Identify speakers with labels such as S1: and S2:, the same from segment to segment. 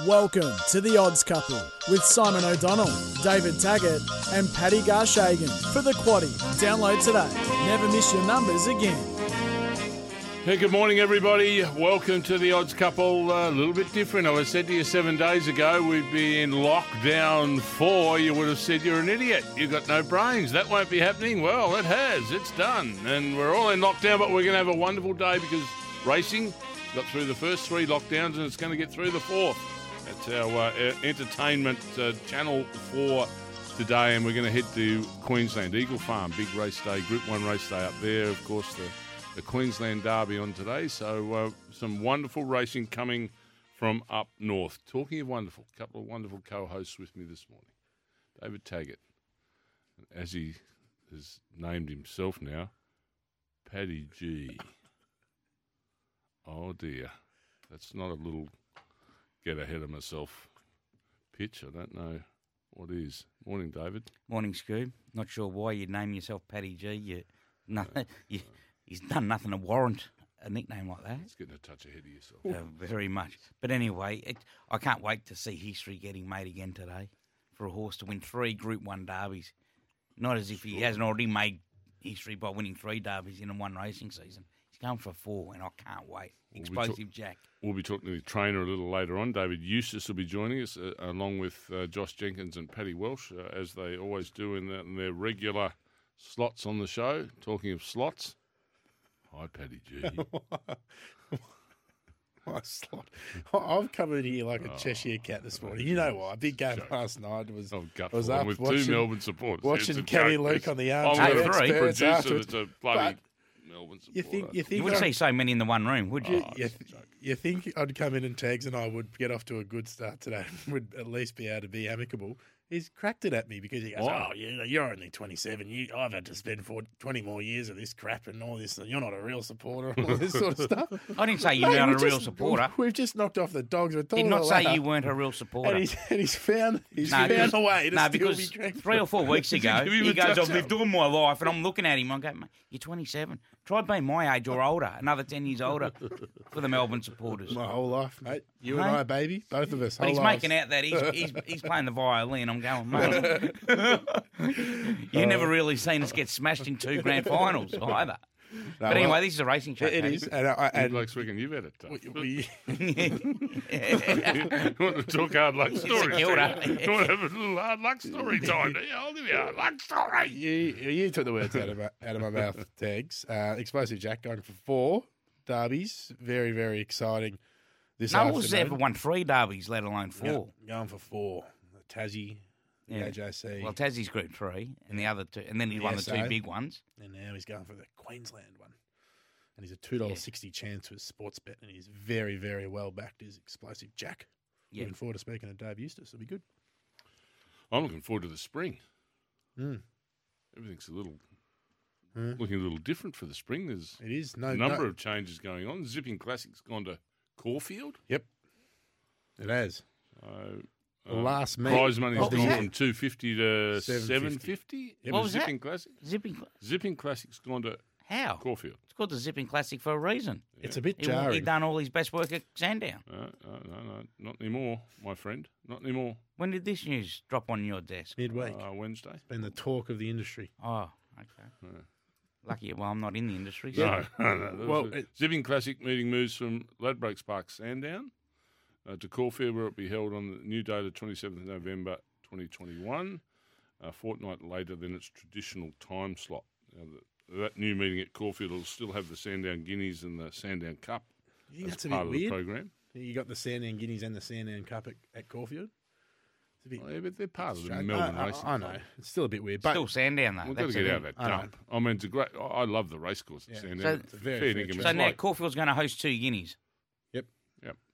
S1: Welcome to the Odds Couple with Simon O'Donnell, David Taggart, and Paddy Garshagen for the Quaddy. Download today. Never miss your numbers again.
S2: Hey, good morning, everybody. Welcome to the Odds Couple. A little bit different. I said to you seven days ago we'd be in lockdown four. You would have said you're an idiot. You've got no brains. That won't be happening. Well, it has. It's done, and we're all in lockdown. But we're going to have a wonderful day because racing got through the first three lockdowns, and it's going to get through the fourth. That's our uh, entertainment uh, channel for today, and we're going to head to Queensland Eagle Farm, big race day, Group One race day up there. Of course, the, the Queensland Derby on today. So uh, some wonderful racing coming from up north. Talking of wonderful, a couple of wonderful co-hosts with me this morning. David Taggart, as he has named himself now, Paddy G. Oh dear, that's not a little get ahead of myself pitch. I don't know what is. Morning, David.
S3: Morning, Scoob. Not sure why you name yourself Paddy G. You, no, you, he's done nothing to warrant a nickname like that.
S2: It's getting a touch ahead of yourself.
S3: Uh, very much. But anyway, it, I can't wait to see history getting made again today for a horse to win three Group One derbies. Not as if he hasn't already made history by winning three derbies in a one racing season. He's going for four, and I can't wait. Explosive
S2: we'll
S3: Jack.
S2: We'll be talking to the trainer a little later on. David Eustace will be joining us, uh, along with uh, Josh Jenkins and Paddy Welsh, uh, as they always do in, the, in, their regular slots on the show. Talking of slots, hi, Paddy G.
S4: My slot. I've come in here like a Cheshire cat this morning. You know why? Big game last night was.
S2: Oh,
S4: was up
S2: with
S4: watching,
S2: two Melbourne supporters.
S4: Watching Kelly. Luke on the
S2: arm.
S4: I'm.
S3: Hey, three.
S2: producer that's a bloody
S4: But
S2: Melbourne supporter.
S4: You think you
S3: You
S4: think
S3: wouldn't
S4: I'd-
S3: see so many in the one room, would you?
S2: Oh,
S4: you, th- you think I'd come in and tags and I would get off to a good start today? Would at least be able to be amicable. He's cracked it at me because he goes,
S2: Why?
S4: "Oh, you, you're only 27. You, I've had to spend for 20 more years of this crap and all this. And you're not a real supporter and all this sort of stuff."
S3: I didn't say you're
S4: Mate,
S3: not a
S4: we've
S3: real
S4: just-
S3: supporter.
S4: We've just knocked off the dogs. We're
S3: Did not say you weren't a real supporter.
S4: And he's, and he's found he's
S3: No,
S4: found a way to
S3: no,
S4: still
S3: because
S4: be
S3: three or four weeks ago, he goes, "I've lived all my life, and I'm looking at him, I go, you're 27. Try being my age or older, another 10 years older for the Melbourne supporters.
S4: my whole life, mate. You and I, baby, both of us.
S3: But he's
S4: lives.
S3: making out that he's, he's, he's playing the violin. I'm going, mate. You've never really seen us get smashed in two grand finals either. But
S4: well,
S3: anyway, this is a racing show.
S4: It, it
S3: Paddy.
S4: is, and, I,
S2: Hard
S4: and
S2: luck's reckon you've had it tough.
S4: we, we,
S2: you want to talk hard luck stories? Do you? You want to have a little hard luck story time? do you? I'll give you a hard luck story.
S4: you, you took the words out of my, out of my mouth, Tags. Uh, Explosive Jack going for four derbies. Very, very exciting. This
S3: no
S4: afternoon.
S3: one's ever won three derbies, let alone four.
S4: Yeah, going for four. The Tassie, the
S3: Yeah.
S4: AJC,
S3: Well, Tassie's Group Three, and the other two, and then he won the two big ones.
S4: and now he's going for the Queensland one. And he's a two dollars sixty chance with Sportsbet, and he's very, very well backed. Is Explosive Jack.
S3: Yeah.
S4: Looking forward to speaking to Dave Eustace. It'll be good.
S2: I'm looking forward to the spring.
S4: Mm.
S2: Everything's a little
S4: Mm.
S2: looking a little different for the spring. There's
S4: It is no
S2: a number
S4: no,
S2: of changes going on. Zipping Classic's gone to Caulfield.
S4: Yep, it has.
S2: So,
S4: The
S2: um,
S4: last meet
S2: prize money's
S4: of the
S2: gone from two fifty to
S4: 750. Yep.
S3: What was that?
S2: Zipping Classic.
S3: Zipping. Cla-
S2: Zipping Classic's gone to
S3: How?
S2: Caulfield.
S3: It's called the Zipping Classic for a reason.
S4: It's a bit
S3: He,
S4: jarring.
S3: he done all his best work at Sandown.
S2: No, no, no, no, not anymore, my friend. Not anymore.
S3: When did this news drop on your desk?
S4: midweek.
S2: Uh, Wednesday.
S4: It's been the talk of the industry.
S3: Oh, okay. Lucky, well, I'm not in the industry.
S2: No,
S3: so-
S2: no, no.
S4: Well,
S2: Well,
S4: it-
S2: Zipping Classic meeting moves from Ladbrokes Park Sandown uh, to Caulfield, where it will be held on the new date of 27th of November 2021, a fortnight later than its traditional time slot. Now, the that new meeting at Caulfield will still have the Sandown Guineas and the Sandown Cup
S4: You
S2: as
S4: that's a
S2: part
S4: bit
S2: of the
S4: weird?
S2: program.
S4: You got the Sandown Guineas and the Sandown Cup at, at Caulfield. It's a bit
S2: Oh, yeah, but they're part of the
S4: strange.
S2: Melbourne
S4: I, I-
S2: racing.
S4: I know
S2: Club.
S4: it's still a bit weird, but
S3: Still Sandown though.
S2: We've got to get out of that
S4: I know.
S2: dump. I mean, it's a great. I I love the racecourse at
S4: Yeah.
S2: Sandown.
S3: So-
S2: It's a
S4: Very
S2: fair
S4: fair
S2: dinkum.
S3: So now
S2: like-
S3: Caulfield's going to host two Guineas.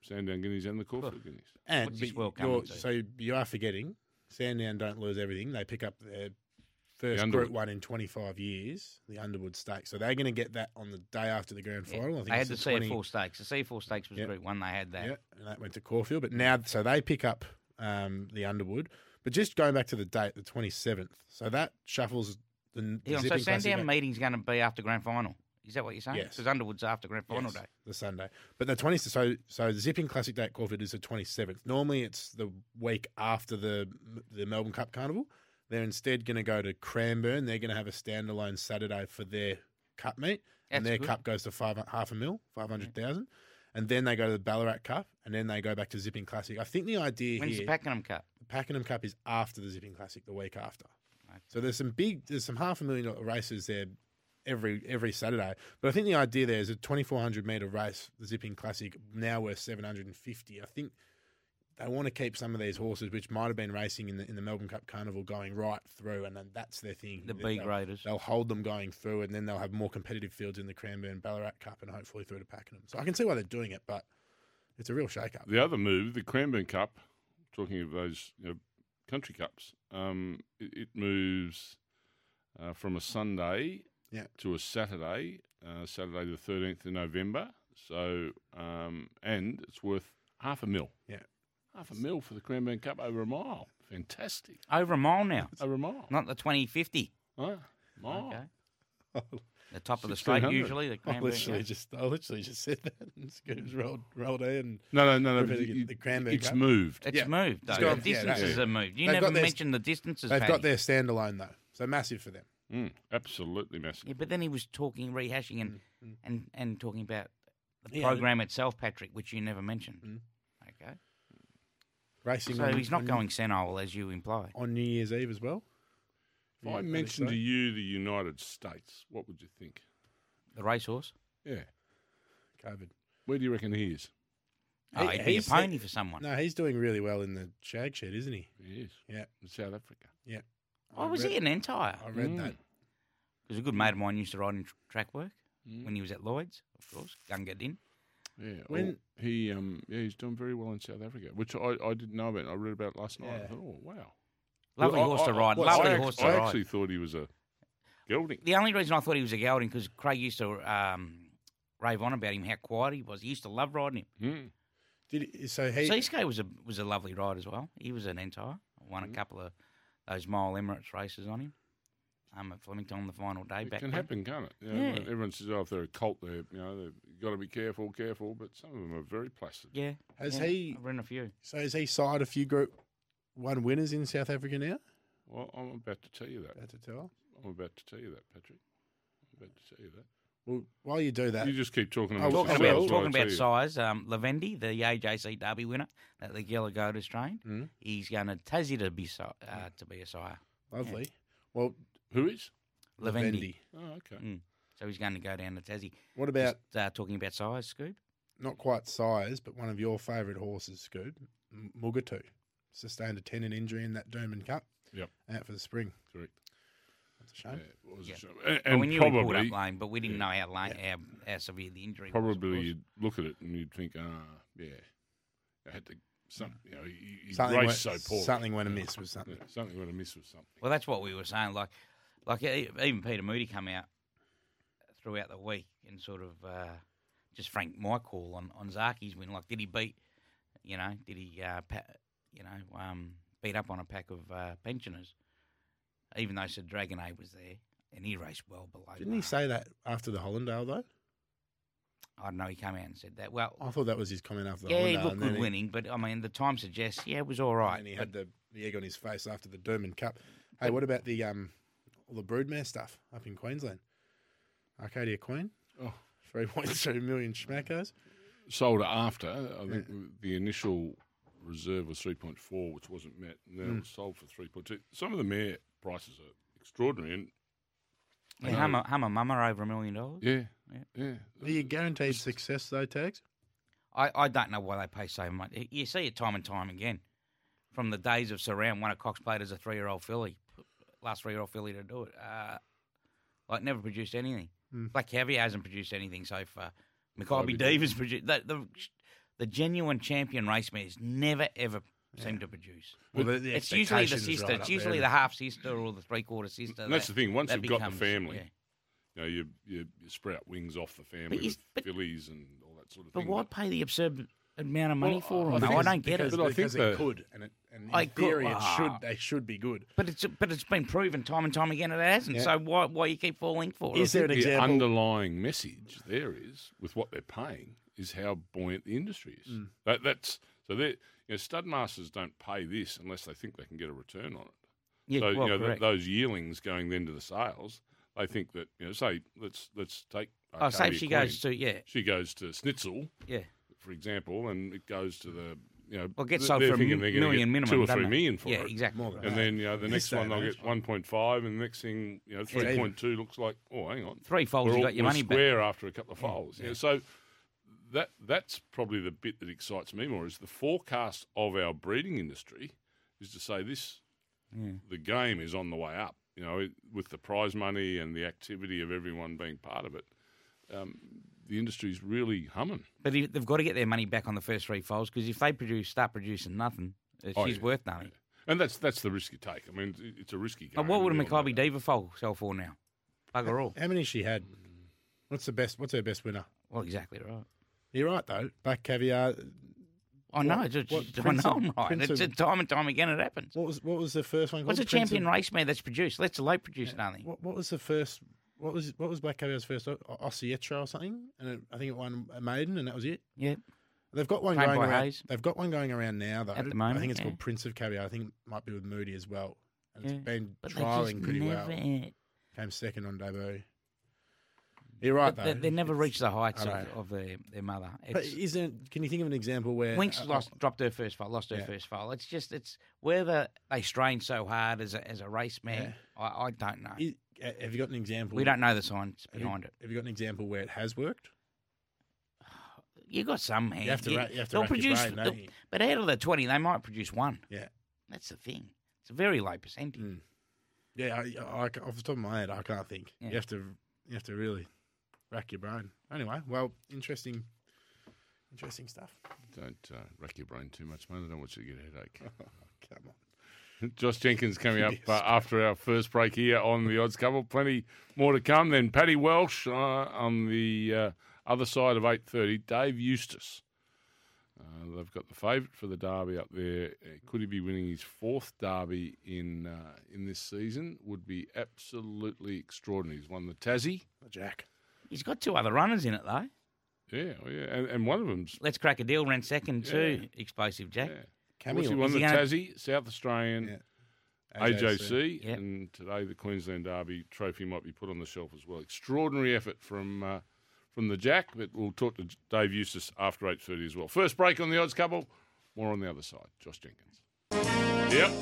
S2: Yep, Sandown Guineas and the Caulfield Guineas.
S4: and
S3: What's this
S4: but
S3: world
S4: you're-
S3: to?
S4: so you are forgetting Sandown don't lose everything. They pick up their first
S2: Underwood.
S4: Group One in 25 years, the Underwood Stakes. So they're going to get that on the day after the grand final. I think
S3: They had
S4: it's
S3: the
S4: the 20
S3: CF4 stakes. The CF4 stakes was
S4: Yep.
S3: Group One. They had that.
S4: Yeah, and that went to Caulfield. But now, so they pick up um, the Underwood. But just going back to the date, the 27th. So that shuffles the, the
S3: Yeah, so Sandown
S4: back-
S3: meeting's going to be after grand final. Is that what you're saying?
S4: Yes.
S3: Because Underwood's after grand final
S4: Yes,
S3: day.
S4: the Sunday. But the 20th, so so the Zipping Classic Day at is the 27th. Normally it's the week after the the Melbourne Cup Carnival. They're instead going to go to Cranbourne. They're going to have a standalone Saturday for their cup meet, and their
S3: good.
S4: cup goes to five half a mil, five hundred thousand, and then they go to the Ballarat Cup, and then they go back to Zipping Classic. I think the idea here.
S3: When's
S4: here,
S3: the Pakenham Cup?
S4: the Pakenham Cup is after the Zipping Classic, the week after.
S3: Okay.
S4: So there's some big, there's some half a million dollar races there every every Saturday. But I think the idea there is a 2400 meter race, the Zipping Classic, now worth 750. I think they want to keep some of these horses, which might have been racing in the in the Melbourne Cup Carnival, going right through, and then that's their thing.
S3: The
S4: That
S3: B
S4: they'll-
S3: graders.
S4: They'll hold them going through, and then they'll have more competitive fields in the Cranbourne Ballarat Cup, and hopefully through to Pakenham. So I can see why they're doing it, but it's a real shake-up.
S2: The other move, the Cranbourne Cup, talking of those you know, country cups, um, it, it moves uh, from a Sunday
S4: Yeah.
S2: to a Saturday, uh, Saturday the 13th of November. So, um, and it's worth half a mil.
S4: Yeah.
S2: Half a mil for the Cranbourne Cup over a mile. Fantastic.
S3: Over a mile now.
S2: Over a mile.
S3: Not the 2050.
S2: Ah, mile.
S3: Okay. The top of the straight usually. The
S4: I literally
S3: Cup.
S4: just, I literally just said that, and Scoobs rolled, rolled in.
S2: No, no, no, no.
S4: We're
S2: but
S4: gonna get
S2: you-
S4: the Cranbourne
S2: it's
S4: Cup.
S2: moved.
S3: It's
S4: Yeah.
S3: moved though.
S4: It's
S3: The
S4: gone- yeah,
S3: distances
S2: that's-
S3: are moved. You
S4: They've
S3: never
S4: got their-
S3: mentioned the distances.
S4: They've
S3: Paddy.
S4: got their standalone though, so massive for them.
S2: Mm, absolutely massive.
S3: Yeah, but then he was talking, rehashing, and and, and talking about the
S4: Mm, Yeah,
S3: program itself, Patrick, which you never mentioned.
S4: Mm.
S3: Okay,
S4: Racing.
S3: so
S4: on,
S3: he's not going senile as you imply.
S4: on New Year's Eve as well.
S2: If
S4: Yeah,
S2: I mentioned
S4: so.
S2: to you the United States, what would you think?
S3: The racehorse.
S2: Yeah.
S4: COVID.
S2: Where do you reckon he is?
S3: Oh,
S4: He-
S3: he'd be a
S4: he's-
S3: pony for someone.
S4: No, he's doing really well in the shag shed, isn't he?
S2: He is.
S4: Yeah.
S2: In South Africa.
S4: Yeah.
S3: Oh, was
S4: read,
S3: he an entire?
S4: I read
S2: Mm.
S4: that.
S3: Because a good mate of mine used to ride in tr- track work
S2: Mm.
S3: when he was at Lloyd's, of course. Gunga Din.
S2: Yeah.
S4: When-
S2: When he um yeah he's doing very well in South Africa, which I, I didn't know about. I read about it last night. I thought, oh wow,
S3: Lovely
S2: Well, I-
S3: horse to ride.
S2: I-
S3: Lovely
S2: I,
S3: horse
S2: act-
S3: to
S2: I
S3: ride.
S2: I actually thought he was a gelding.
S3: The only reason I thought he was a gelding because Craig used to um, rave on about him how quiet he was. He used to love riding him.
S2: Mm.
S4: Did he, so he?
S3: Seascape was a was a lovely ride as well. He was an entire. Won
S2: Mm.
S3: a couple of those mile Emirates races on him. Um, at Flemington on the final day.
S2: It
S3: back
S2: can
S3: then.
S2: happen, can't it? You know,
S3: Yeah.
S2: everyone- Everyone says, oh, if they're a colt, they're you know they've got to be careful, careful. But some of them are very placid.
S3: Yeah.
S4: Has
S3: yeah,
S4: he-
S3: I've ridden a few.
S4: so has he signed a few Group One winners in South Africa now?
S2: Well, I'm about to tell you that.
S4: About to tell.
S2: I'm about to tell you that, Patrick. I'm about to tell you that.
S4: Well, while you do that,
S2: You just keep talking.
S4: Oh,
S3: Talking about,
S4: will.
S3: talking about size, um, Lavendi, the AJC Derby winner, that the Yellow Goat has trained,
S4: Mm.
S3: he's going to Tassie to be si- uh, to be a sire.
S4: lovely. Well,
S2: Who is?
S3: Lavendi.
S4: Vendi.
S2: Oh, okay.
S3: Mm. So he's going to go down to Tassie.
S4: What about
S3: Just, uh, talking about size, Scoob?
S4: not quite size, but one of your favourite horses, Scoob, M- Mugatu, sustained a tendon injury in that Doomben Cup.
S2: Yep.
S4: Out for the spring.
S2: Correct.
S4: That's a
S2: Yeah,
S4: shame.
S2: it was a shame. And,
S3: Well,
S2: and
S3: we knew he pulled
S2: probably,
S3: up lane, but we didn't
S2: yeah.
S3: know how, lane, how, how severe the injury was.
S2: probably you'd look at it and you'd think, ah, yeah, I had to. Some, you know, he, he
S4: Something went-
S2: so poorly.
S4: something went amiss with something.
S2: Yeah, something went amiss with something.
S3: Well, that's what we were saying. Like, like e- even Peter Moody come out throughout the week and sort of uh, just Frank my call on on Zaaki's win. Like, did he beat? You know, did he? Uh, pa- you know, um, beat up on a pack of uh, pensioners, even though Sir Dragonet was there and he raced well below.
S4: Didn't he
S3: par.
S4: say that after the Hollindale though?
S3: I don't know. He came out and said that. Well,
S4: I thought that was his comment after the
S3: yeah, he
S4: Hollindale.
S3: looked
S4: and then
S3: good
S4: he-
S3: winning, but I mean, the time suggests, yeah, it was all right.
S4: And he
S3: but-
S4: had the, the egg on his face after the Doomben Cup. Hey, what about the um all the broodmare stuff up in Queensland? Arcadia Queen,
S2: Oh.
S4: three point two million schmackos.
S2: Sold after, I think the initial reserve was 3.4, which wasn't met. And then
S4: Mm.
S2: it was sold for 3.2. Some of the mare prices are extraordinary. And
S3: Yeah,
S2: know.
S3: Hummer, Hummer Mummer over a million dollars.
S2: Yeah,
S3: Yeah.
S2: yeah.
S4: Are you guaranteed success though, tags?
S3: I, I don't know why they pay so much. You see it time and time again. From the days of Surround, one of Cox Plate as a three year old filly, last three year old filly to do it. Uh, like, never produced anything. Black Caviar hasn't produced anything so far. Makybe
S2: Makybe
S3: Diva's produced. The, the, the genuine champion race mares never, ever seem to produce.
S4: Well, the, the
S3: it's usually the sister.
S4: right
S3: it's usually
S4: there.
S3: the half sister or the three quarter sister.
S2: And that's the thing. Once you've got the family,
S3: yeah.
S2: you know, you, you you sprout wings off the family
S3: But you-
S2: with
S3: but-
S2: fillies and all that sort of
S3: But
S2: thing.
S3: But why pay the absurd amount of money
S2: Well,
S3: for
S2: I
S3: them?
S2: think
S3: No, I don't get
S4: because,
S3: it.
S2: But I think
S4: because
S2: the-
S4: it could, and, it, and in
S3: I could-
S4: theory, it
S3: ah.
S4: should. They should be good.
S3: But it's but it's been proven time and time again it hasn't.
S4: Yeah.
S3: So why why you keep falling for it?
S4: Is there an
S2: the
S4: example?
S2: underlying message there is with what they're paying is how buoyant the industry is.
S4: Mm.
S2: That, that's so they you know stud masters don't pay this unless they think they can get a return on it.
S3: yeah,
S2: so
S3: well,
S2: you know th- those yearlings going then to the sales, they think that you know say let's let's take
S3: oh, say if she
S2: Queen.
S3: goes to yeah
S2: she goes to Snitzel
S3: yeah.
S2: for example, and it goes to the you know
S3: Well, get
S2: th-
S3: sold
S2: they're
S3: for a
S2: thinking they're gonna
S3: million
S2: get
S3: minimum.
S2: two or
S3: don't
S2: three
S3: they?
S2: million for
S3: yeah,
S2: it.
S3: exactly.
S4: More than
S2: And
S4: that.
S2: then you know the
S4: This
S2: next one they'll get one point five, and the next thing you know three point two looks like oh hang on
S3: Three folds,
S2: we're
S3: you
S2: all-
S3: got your
S2: we're
S3: money back.
S2: square after a couple of folds. Yeah, so that that's probably the bit that excites me more is the forecast of our breeding industry is to say this the game is on the way up. You know, it, with the prize money and the activity of everyone being part of it, um, the industry's really humming.
S3: But if- they've got to get their money back on the first three folds because if they produce start producing nothing, uh,
S2: Oh,
S3: she's
S2: yeah,
S3: worth nothing.
S2: And that's that's the risk you take. I mean, it's a risky game.
S3: Now, what would a
S2: we all know
S3: Makybe
S2: that.
S3: Diva foal sell for now? Bugger all.
S4: How many she had? What's the best? What's her best winner?
S3: Well, exactly right.
S4: You're right though. Black caviar.
S3: I know.
S4: What-
S3: just,
S4: what
S3: I know I'm right.
S4: Prince
S3: It's
S4: of-
S3: time and time again it happens.
S4: What was what was the first one?
S3: What's a?
S4: Prince
S3: champion
S4: of-
S3: race mare that's produced? Let's Late produce nothing.
S4: What, what was the first? What was what was Black Caviar's first? O- or something? And it, I think it won a maiden, and that was it.
S3: Yeah.
S4: They've got one going around.
S3: Hayes.
S4: They've got one going around now though.
S3: At the moment, I
S4: think it's
S3: yeah.
S4: called Prince of Caviar. I think it might be with Moody as well. And
S3: Yeah.
S4: it's been
S3: But
S4: trialing pretty well. Came second on debut. You're right
S3: But
S4: though.
S3: they, they never
S4: It's-
S3: reached the heights
S4: I
S3: of,
S4: know.
S3: of their, their mother.
S4: But
S3: It's,
S4: isn't? Can you think of an example where
S3: Winks
S4: uh,
S3: lost, dropped her first foal, lost her
S4: Yeah.
S3: first foal. It's just, it's whether they strain so hard as a, as a race man, I, I don't know.
S4: i- have you got an example?
S3: we don't know the science
S4: have you-
S3: behind it.
S4: Have you got an example where it has worked?
S3: You got some hands.
S4: You have to ra- you have to
S3: they'll
S4: rack your
S3: produce,
S4: brain, don't
S3: they'll-
S4: you?
S3: but out of the twenty, they might produce one.
S4: Yeah.
S3: That's the thing. It's a very low percentage.
S4: Mm. Yeah, I, I, I- off the top of my head, I can't think.
S3: Yeah.
S4: You have to, you have to really rack your brain. Anyway, well, interesting, interesting stuff.
S2: Don't uh, rack your brain too much, man. I don't want you to get a headache.
S4: Come on.
S2: Josh Jenkins coming up uh, after our first break here on the Odds Couple. Plenty more to come. Then Paddy Welsh uh, on the uh, other side of eight thirty. Dave Eustace. Uh, they've got the favourite for the derby up there. Uh, Could he be winning his fourth derby in uh, in this season? Would be absolutely extraordinary. He's won the Tassie.
S4: the Jack.
S3: He's got two other runners in it though.
S2: Yeah, oh, yeah, and, and one of them's
S3: Let's crack a deal. Ran second too. Explosive Jack.
S2: yeah.
S4: Camille.
S2: What's he won
S3: Is
S2: the
S3: he gonna-
S2: Tassie, South Australian.
S4: Yeah.
S2: AJC,
S3: Yep.
S2: and today the Queensland Derby trophy might be put on the shelf as well. Extraordinary effort from uh, from the Jack, but we'll talk to Dave Eustace after eight thirty as well. First break on the odds couple. More on the other side. Josh Jenkins. Yep,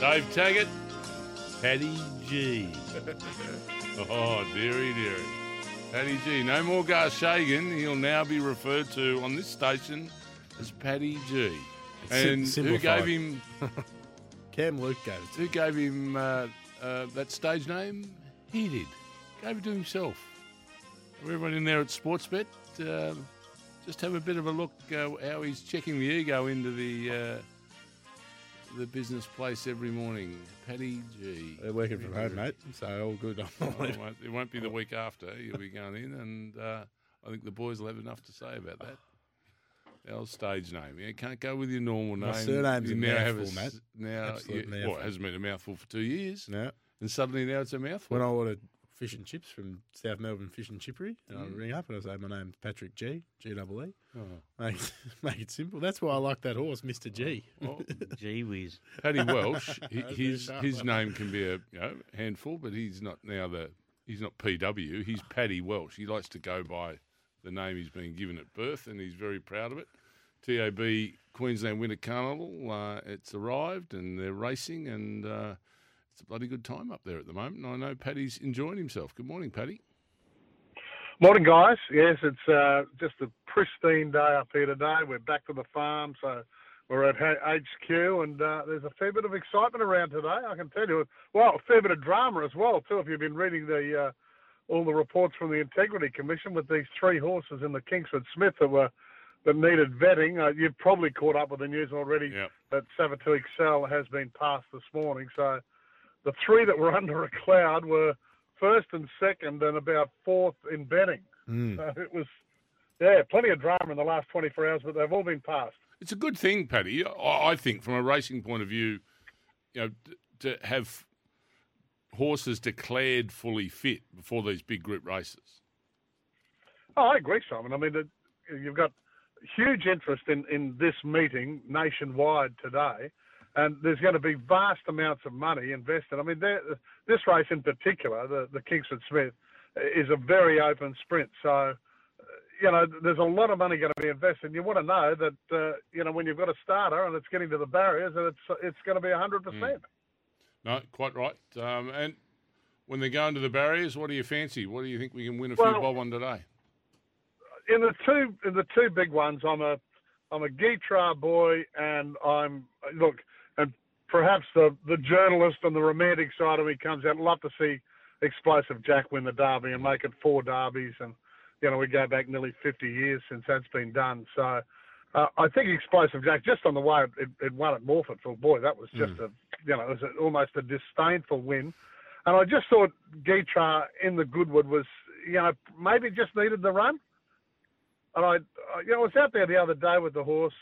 S2: Dave Taggart, Paddy G. oh dearie dearie, Paddy G. No more Gar Shagan. He'll now be referred to on this station as Paddy G.
S4: Sim-
S2: And who gave him
S4: Cam Luke gave it.
S2: who gave him uh, uh, that stage name? He did. Gave it to himself. Everyone in there at Sportsbet, uh, just have a bit of a look uh, how he's checking the ego into the uh, the business place every morning. Paddy G.
S4: They're working from home, mate. So all good.
S2: Oh, it, won't, it won't be the week after. You'll be going in, and uh, I think the boys will have enough to say about that. Our stage name. You can't go with your normal name.
S4: My surname's
S2: you
S4: a
S2: now have
S4: mouthful,
S2: s-
S4: mate.
S2: Now, you, well, it hasn't been a mouthful for two years,
S4: no.
S2: and suddenly now it's a mouthful.
S4: When I ordered fish and chips from South Melbourne Fish and Chippery, and
S2: Mm.
S4: I ring up and I say, my name's Patrick G, G double E.
S2: Oh.
S4: Make, make it simple. That's why I like that horse, Mr. G.
S2: Well,
S3: Gee whiz.
S2: Paddy Welsh, he, his his name can be a you know, handful, but he's not now the he's not PW. He's Paddy Welsh. He likes to go by the name he's been given at birth, and he's very proud of it. TAB Queensland Winter Carnival, uh, it's arrived and they're racing, and uh, It's a bloody good time up there at the moment. And I know Paddy's enjoying himself. Good morning, Paddy.
S5: Morning, guys. Yes, it's uh, just a pristine day up here today. We're back to the farm, so we're at HQ, and uh, there's a fair bit of excitement around today. I can tell you. Well, a fair bit of drama as well too. If you've been reading the uh, all the reports from the Integrity Commission with these three horses in the Kingsford Smith that were that needed vetting, uh, you've probably caught up with the news already
S2: Yep.
S5: that Savatoxl has been passed this morning. So the three that were under a cloud were first and second, and about fourth in betting.
S4: Mm.
S5: So it was, yeah, plenty of drama in the last 24 hours, but they've all been passed.
S2: It's a good thing, Paddy. I think, from a racing point of view, you know, to have horses declared fully fit before these big group races.
S5: Oh, I agree, Simon. I mean, you've got huge interest in, in this meeting nationwide today, and there's going to be vast amounts of money invested. I mean, this race in particular, the, the Kingsford Smith, is a very open sprint. So, uh, you know, there's a lot of money going to be invested. You want to know that, uh, you know, when you've got a starter and it's getting to the barriers, that it's it's going to be 100%.
S2: No, quite right. Um, and when they go into the barriers, what do you fancy? What do you think we can win a
S5: Well-
S2: few bob on today?
S5: in the two in the two big ones, I'm a I'm a Gytrash boy, and I'm look, and perhaps the the journalist and the romantic side of me comes out. I'd love to see Explosive Jack win the Derby and make it four derbies, and you know we go back nearly 50 years since that's been done. So. Uh, I think Explosive Jack, just on the way it, it won at Morphettville, boy, that was just a, you know, it was a, almost a disdainful win. And I just thought Gytrash in the Goodwood was, you know, maybe just needed the run. And I, you know, I was out there the other day with the horse,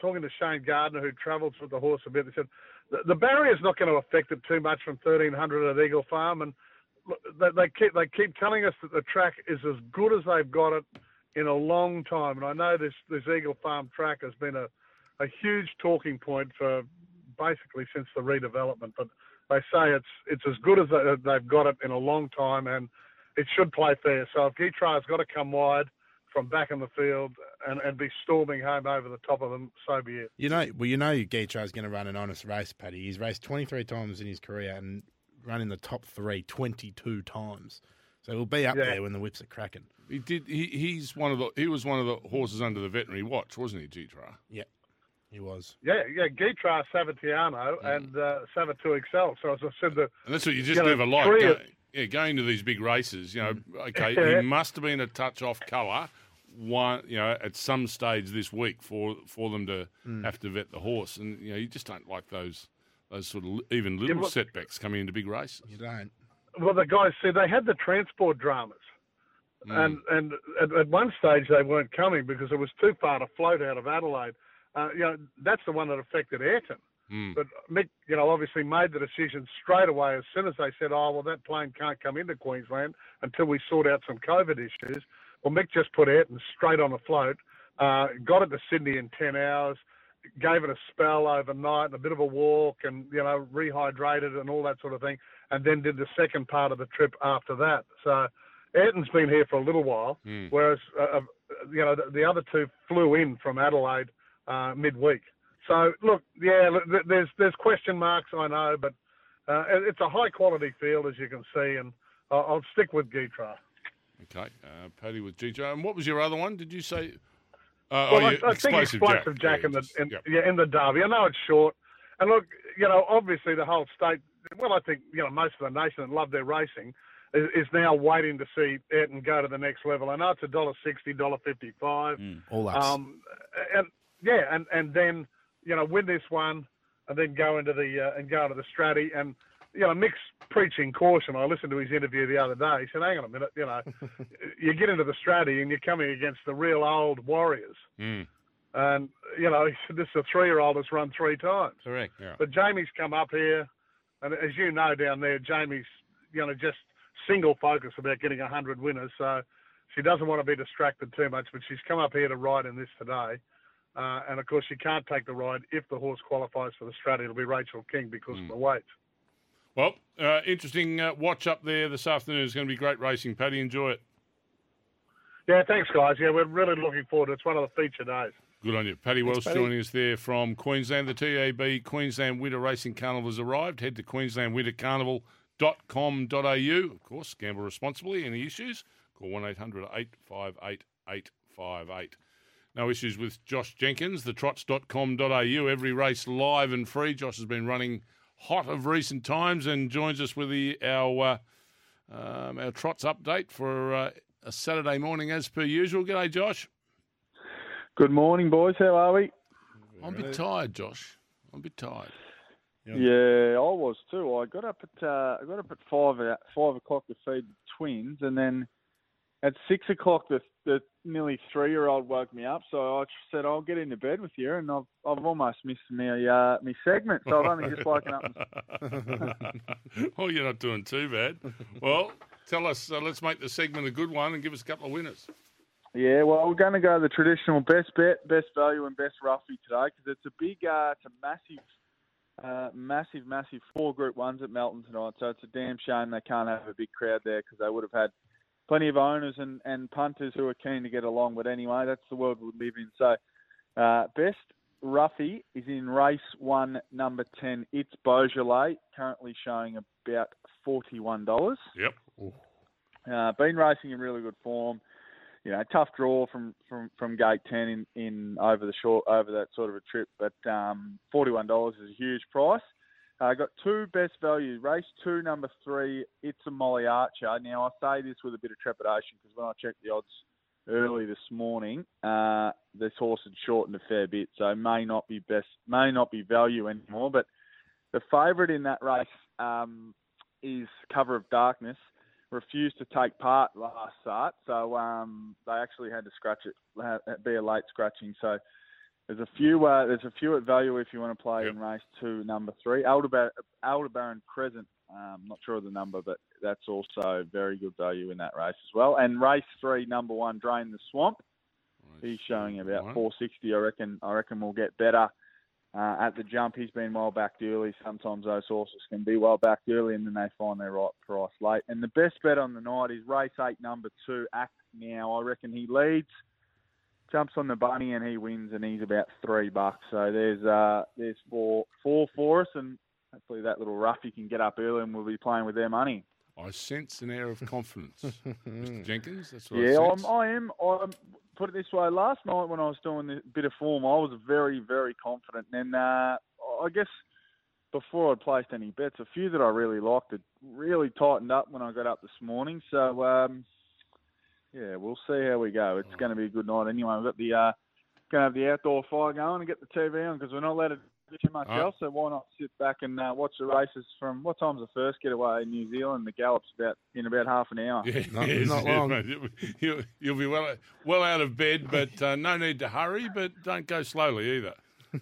S5: talking to Shane Gardner, who travels with the horse a bit. They said the, the barrier's not going to affect it too much from 1300 at Eagle Farm, and they, they keep they keep telling us that the track is as good as they've got it in a long time. And I know this this Eagle Farm track has been a a huge talking point for basically since the redevelopment, but they say it's it's as good as they- they've got it in a long time, and it should play fair. So if Gytrash's got to come wide from back in the field and, and be storming home over the top of them, so be it.
S4: You know, well, you know, Gytrash is going to run an honest race, Paddy. He's raced 23 times in his career and run in the top three 22 times. So he'll be up
S5: Yeah.
S4: there when the whips are cracking.
S2: He did. He, he's one of the. He was one of the horses under the veterinary watch, wasn't he, Gytrash?
S4: Yeah, he was.
S5: Yeah, yeah, Gytrash, Savatiano, and uh, Savatoxl. So as I said, the
S2: And that's what you just
S5: You know,
S2: never like. Go, yeah, going to these big races, you know, okay,
S5: Yeah.
S2: he must have been a touch off colour one, you know, at some stage this week for for them to have to vet the horse, and you know, you just don't like those those sort of even little
S5: but-
S2: setbacks coming into big races.
S4: You don't.
S5: well, the guys said they had the transport dramas. And and at, at one stage they weren't coming because it was too far to float out of Adelaide. Uh, you know that's the one that affected Ayrton.
S2: Mm.
S5: But Mick, you know, obviously made the decision straight away as soon as they said, "Oh, well, that plane can't come into Queensland until we sort out some COVID issues." Well, Mick just put Ayrton straight on a float, uh, got it to Sydney in ten hours, gave it a spell overnight and a bit of a walk, and you know, rehydrated and all that sort of thing, and then did the second part of the trip after that. So Ayrton's been here for a little while,
S2: Mm.
S5: whereas uh, uh, you know the, the other two flew in from Adelaide uh, midweek. So look, yeah, there's there's question marks, I know, but uh, it's a high quality field as you can see, and I'll, I'll stick with Gytrash.
S2: Okay, uh, Paddy with GJ. and what was your other one? Did you say? Uh,
S5: Well,
S2: oh,
S5: I,
S2: yeah,
S5: I think explosive Jack,
S2: Yeah,
S5: in the in,
S2: yep.
S5: yeah in the Derby. I know it's short, and look, you know, obviously the whole state. Well, I think you know most of the nation that love their racing is, is now waiting to see Ayrton go to the next level. I know it's a dollar sixty, dollar fifty five.
S4: All ups.
S5: Um, and yeah, and and then you know win this one, and then go into the uh, and go into the Stratty, and you know Mick's preaching caution. I listened to his interview the other day. He said, "Hang on a minute, you know, you get into the Stratty and you're coming against the real old warriors."
S2: Mm,
S5: And you know, he said, this is a three-year-old that's run three times.
S3: Correct.
S2: yeah.
S5: But Jamie's come up here, and as you know down there, Jamie's you know just single focus about getting hundred winners. So she doesn't want to be distracted too much, but she's come up here to ride in this today. Uh, and of course, she can't take the ride if the horse qualifies for the Stratty. It'll be Rachel King because of the weight.
S2: Well, uh, interesting uh, watch up there this afternoon. It's going to be great racing. Paddy, enjoy it.
S5: Yeah, thanks, guys. Yeah, we're really looking forward. to it. It's one of the feature days.
S2: Good on you. Paddy Welsh
S4: Paddy.
S2: joining us there from Queensland. The TAB Queensland Winter Racing Carnival has arrived. Head to queenslandwintercarnival.com.au. Of course, gamble responsibly. Any issues? Call 1 800 858 858. No issues with Josh Jenkins, thetrots.com.au. Every race live and free. Josh has been running hot of recent times and joins us with the, our, uh, um, our Trots update for uh, a Saturday morning as per usual. G'day, Josh.
S6: Good morning, boys. How are we?
S2: I'm a bit tired, Josh. I'm a bit tired.
S6: Yeah, I was too. I got up at uh, I got up at five uh, five o'clock to feed the twins, and then at six o'clock the the nearly three year old woke me up. So I said I'll get into bed with you, and I've I've almost missed my uh, my segment. So I've only just woken up.
S2: oh, you're not doing too bad. Well, tell us. Uh, let's make the segment a good one and give us a couple of winners.
S6: Yeah, well, we're going to go the traditional best bet, best value, and best roughie today because it's a big, uh, it's a massive, uh, massive, massive four Group Ones at Melton tonight. So it's a damn shame they can't have a big crowd there because they would have had plenty of owners and, and punters who are keen to get along. But anyway, that's the world we live in. So uh, best roughie is in race one, number ten. It's Beaujolais, currently showing about forty-one dollars.
S2: Yep.
S6: Uh, been racing in really good form. You know, tough draw from, from, from gate ten in, in over the short over that sort of a trip, but um, forty one dollars is a huge price. I uh, got two best value. Race two, number three, it's a Molly Archer. Now I say this with a bit of trepidation because when I checked the odds early this morning, uh, this horse had shortened a fair bit, so may not be best, may not be value anymore. But the favourite in that race um, is Cover of Darkness refused to take part last start, so um, they actually had to scratch it, be a late scratching. So there's a few, uh, there's a few at value if you want to play
S2: Yep.
S6: in race two, number three, Aldebar- Aldebaran Crescent. Um, not sure of the number, but that's also very good value in that race as well. And race three, number one, Drain the Swamp. He's showing about
S2: One.
S6: 460. I reckon. I reckon we'll get better uh, at the jump. He's been well backed early. Sometimes those horses can be well backed early, and then they find their right price late. And the best bet on the night is race eight, number two, Act Now. I reckon he leads, jumps on the bunny, and he wins, and he's about three bucks. So there's uh, there's four four for us, and hopefully that little roughie can get up early, and we'll be playing with their money.
S2: I sense an air of confidence, Mr. Jenkins. That's what
S6: Yeah,
S2: I
S6: I'm. I am. I'm, put it this way: last night when I was doing a bit of form, I was very, very confident. And uh, I guess before I'd placed any bets, a few that I really liked had really tightened up when I got up this morning. So um, yeah, we'll see how we go. It's going to be a good night anyway. We've got the uh, going to have the outdoor fire going and get the TV on because we're not allowed to do too much
S2: All right.
S6: else. So why not sit back and uh, watch the races from what time's the first getaway in New Zealand? The gallop's about in about half an hour.
S2: Yeah,
S4: Not-
S2: yes,
S4: not long.
S2: mate. You'll, you'll be well well out of bed, but uh, no need to hurry. But don't go slowly either.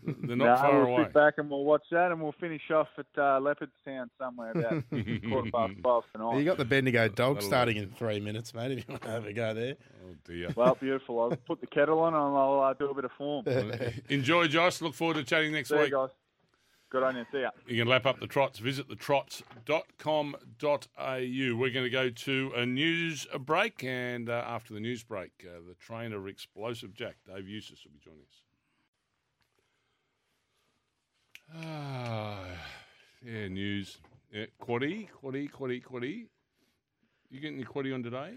S2: They're not
S6: no,
S2: far
S6: we'll
S2: away.
S6: sit back and we'll watch that, and we'll finish off at uh, Leopardstown somewhere about quarter past twelve tonight.
S4: You got the Bendigo dog
S2: That'll
S4: starting in three minutes, mate. If you want to have a go there.
S2: Oh dear.
S6: Well, beautiful. I'll put the kettle on and I'll uh, do a bit of form.
S2: Enjoy, Josh. Look forward to chatting next
S6: See you
S2: week.
S6: guys. Good on you. See ya.
S2: You can lap up the trots. Visit thetrots.com.au. We're going to go to a news break, and uh, after the news break, uh, the trainer of Explosive Jack, Dave Eustace, will be joining us. Ah, Ah, yeah, news. Yeah, quaddy, quaddy, quaddy, quaddy. You getting your quaddy on today?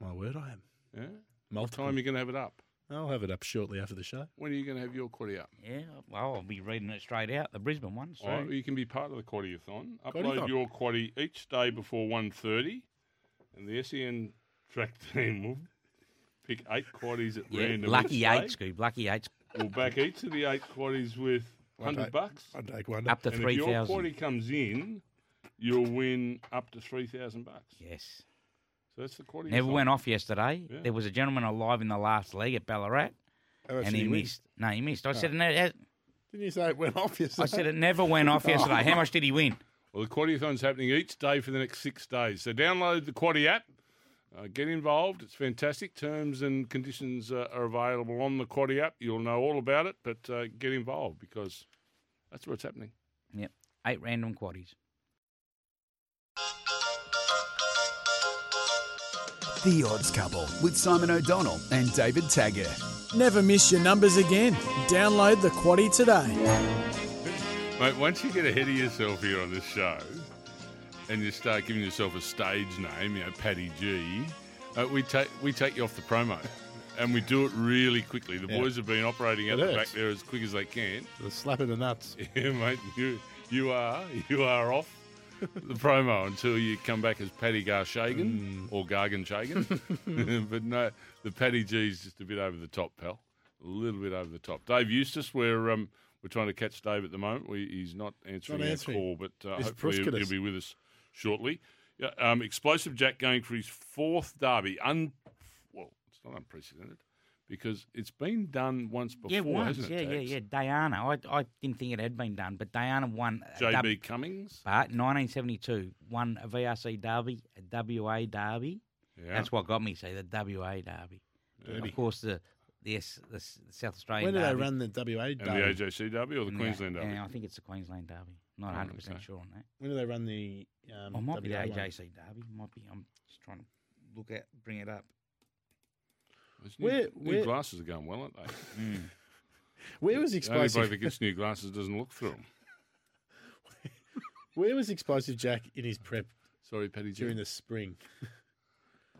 S4: My word, I am.
S2: Yeah. What
S4: Multiple.
S2: time are you going to have it up?
S4: I'll have it up shortly after the show.
S2: When are you going to have your quaddy up?
S3: Yeah, well, I'll be reading it straight out. The Brisbane one. So
S2: Oh, you can be part of the quaddy-a-thon. Upload
S4: Quaddy-thon.
S2: your quaddy each day before 1.30 and the SEN track team will pick eight quaddies at
S3: yeah,
S2: random
S3: lucky
S2: each
S3: eight,
S2: day.
S3: Scoob. Lucky eight.
S2: We'll back each of the eight quaddies with
S4: One
S2: 100
S4: take-
S2: bucks.
S4: One take one.
S3: Up to
S2: and if your
S3: thousand.
S2: quaddy comes in, you'll win up to 3,000 bucks.
S3: Yes.
S2: So that's the quaddy.
S3: Never went off yesterday.
S2: Yeah.
S3: There was a gentleman alive in the last league at Ballarat,
S4: How much
S3: and
S4: did
S3: he
S4: win?
S3: missed. No, he missed. I said, "No, it-
S4: Didn't you say it went off yesterday?
S3: I said it never went off yesterday. How much did he win?
S2: Well, the quaddy-a-thon's happening each day for the next six days. So download the Quaddy app. Uh, get involved. It's fantastic. Terms and conditions uh, are available on the Quaddy app. You'll know all about it, but uh, get involved because that's what's happening.
S3: Yep, eight random quaddies.
S7: The Odds Couple with Simon O'Donnell and David Taggart.
S1: Never miss your numbers again. Download the Quaddy today.
S2: Mate, once you get ahead of yourself here on this show and you start giving yourself a stage name, you know, Paddy G, uh, we take we take you off the promo. And we do it really quickly. The boys have been operating out
S4: It
S2: the back
S4: hurts.
S2: there as quick as they can.
S4: The slap in the nuts.
S2: Yeah, mate, you you are you are off the promo until you come back as Paddy Garshagen or Gargan Shagan. but no, the Paddy G's just a bit over the top, pal. A little bit over the top. Dave Eustace, we're um, we're trying to catch Dave at the moment. We, he's not answering our
S4: answering.
S2: call, but uh,
S4: He's
S2: hopefully he'll, he'll be with us shortly. Yeah, um, Explosive Jack going for his fourth derby. Un- it's not unprecedented because it's been done once before,
S3: yeah, once.
S2: hasn't
S3: Yeah,
S2: it?
S3: yeah,
S2: Tags?
S3: yeah. Dayana. I, I didn't think it had been done, but Dayana won. a
S2: JB
S3: dub-
S2: Cummings.
S3: But 1972 won a VRC Derby, a WA Derby.
S2: Yeah.
S3: That's what got me. Say the WA Derby. Of course, the the, the, the South Australian.
S4: When do they run the WA
S2: And the AJC Derby or the
S3: Yeah,
S2: Queensland Derby?
S3: Yeah, I think it's the Queensland Derby. Not
S2: Oh,
S3: 100 percent
S2: okay.
S3: sure on that.
S4: When do they run the um,
S3: Or might be the
S4: WA one?
S3: AJC Derby. Might be. I'm just trying to look at, bring it up.
S2: Those new,
S4: Where-
S2: new
S4: where-
S2: glasses are going well, aren't they? Mm.
S4: Where was
S2: The only bloke
S4: explosive?
S2: that gets new glasses doesn't look through them.
S4: Where was explosive Jack in his prep
S2: Sorry, Paddy G.
S4: during the spring?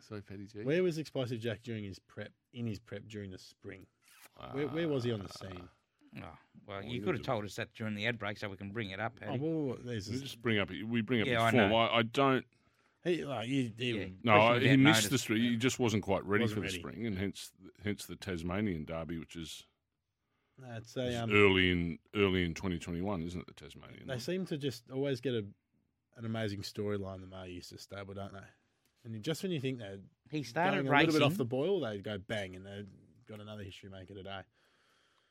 S2: Sorry, Paddy G.
S4: Where was explosive Jack during his prep? In his prep during the spring? Where, where was he on the ah. scene?
S3: Ah, oh, well,
S2: you
S3: you could have told us that during the ad break so we can bring it up.
S4: Oh, well, there's
S2: We just bring up. We bring up
S3: Yeah, I
S2: form.
S3: know.
S2: I, I don't.
S4: He, like, he, he,
S3: Yeah.
S2: No,
S3: Especially
S2: I,
S3: without
S2: he missed
S3: notice.
S2: the spring. He just wasn't quite ready
S4: Wasn't
S2: for the
S4: ready.
S2: spring, and hence, hence the Tasmanian Derby, which is,
S4: No, it's a, um,
S2: early in early in 2021, isn't it? The Tasmanian.
S4: they seem to just always get a an amazing storyline. The Maher-Eustace stable, don't they? And just when you think they're
S3: He started
S4: going a
S3: racing.
S4: little bit off the boil, they go bang, and they've got another history maker today.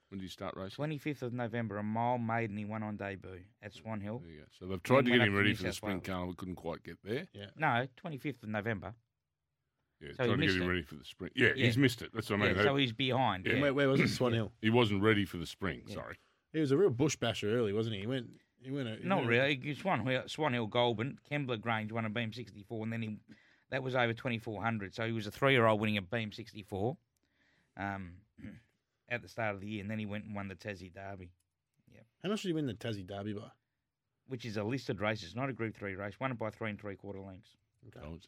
S2: When did you start racing?
S3: 25th of November, a mile maiden he won on debut at Swan Hill.
S2: There you go. So they've tried to get him ready for the
S3: South
S2: spring
S3: Wales.
S2: carnival, couldn't quite get there. Yeah.
S3: No, 25th of November.
S2: Yeah,
S3: So he
S2: to get
S3: missed
S2: him
S3: it.
S2: ready for the spring. Yeah,
S3: Yeah.
S2: he's missed it. That's what I mean.
S3: Yeah, so he's behind.
S2: Yeah.
S3: Yeah.
S4: Where, where was it? Swan Hill.
S2: He wasn't ready for the spring.
S3: Yeah.
S2: Sorry.
S4: He was a real bush basher early, wasn't he? He went. He went. A, he
S3: Not
S4: went a-
S3: really. He- Swan Hill, Swan Hill Goulburn, Kembla Grange won a BM64, and then he that was over 2400. So he was a three year old winning a BM64 um, at the start of the year, and then he went and won the Tassie Derby, Yeah.
S4: How much did he win the Tassie Derby by?
S3: which is a listed race. It's not a Group Three race. Won it by three and three quarter lengths.
S4: Okay.
S2: Told.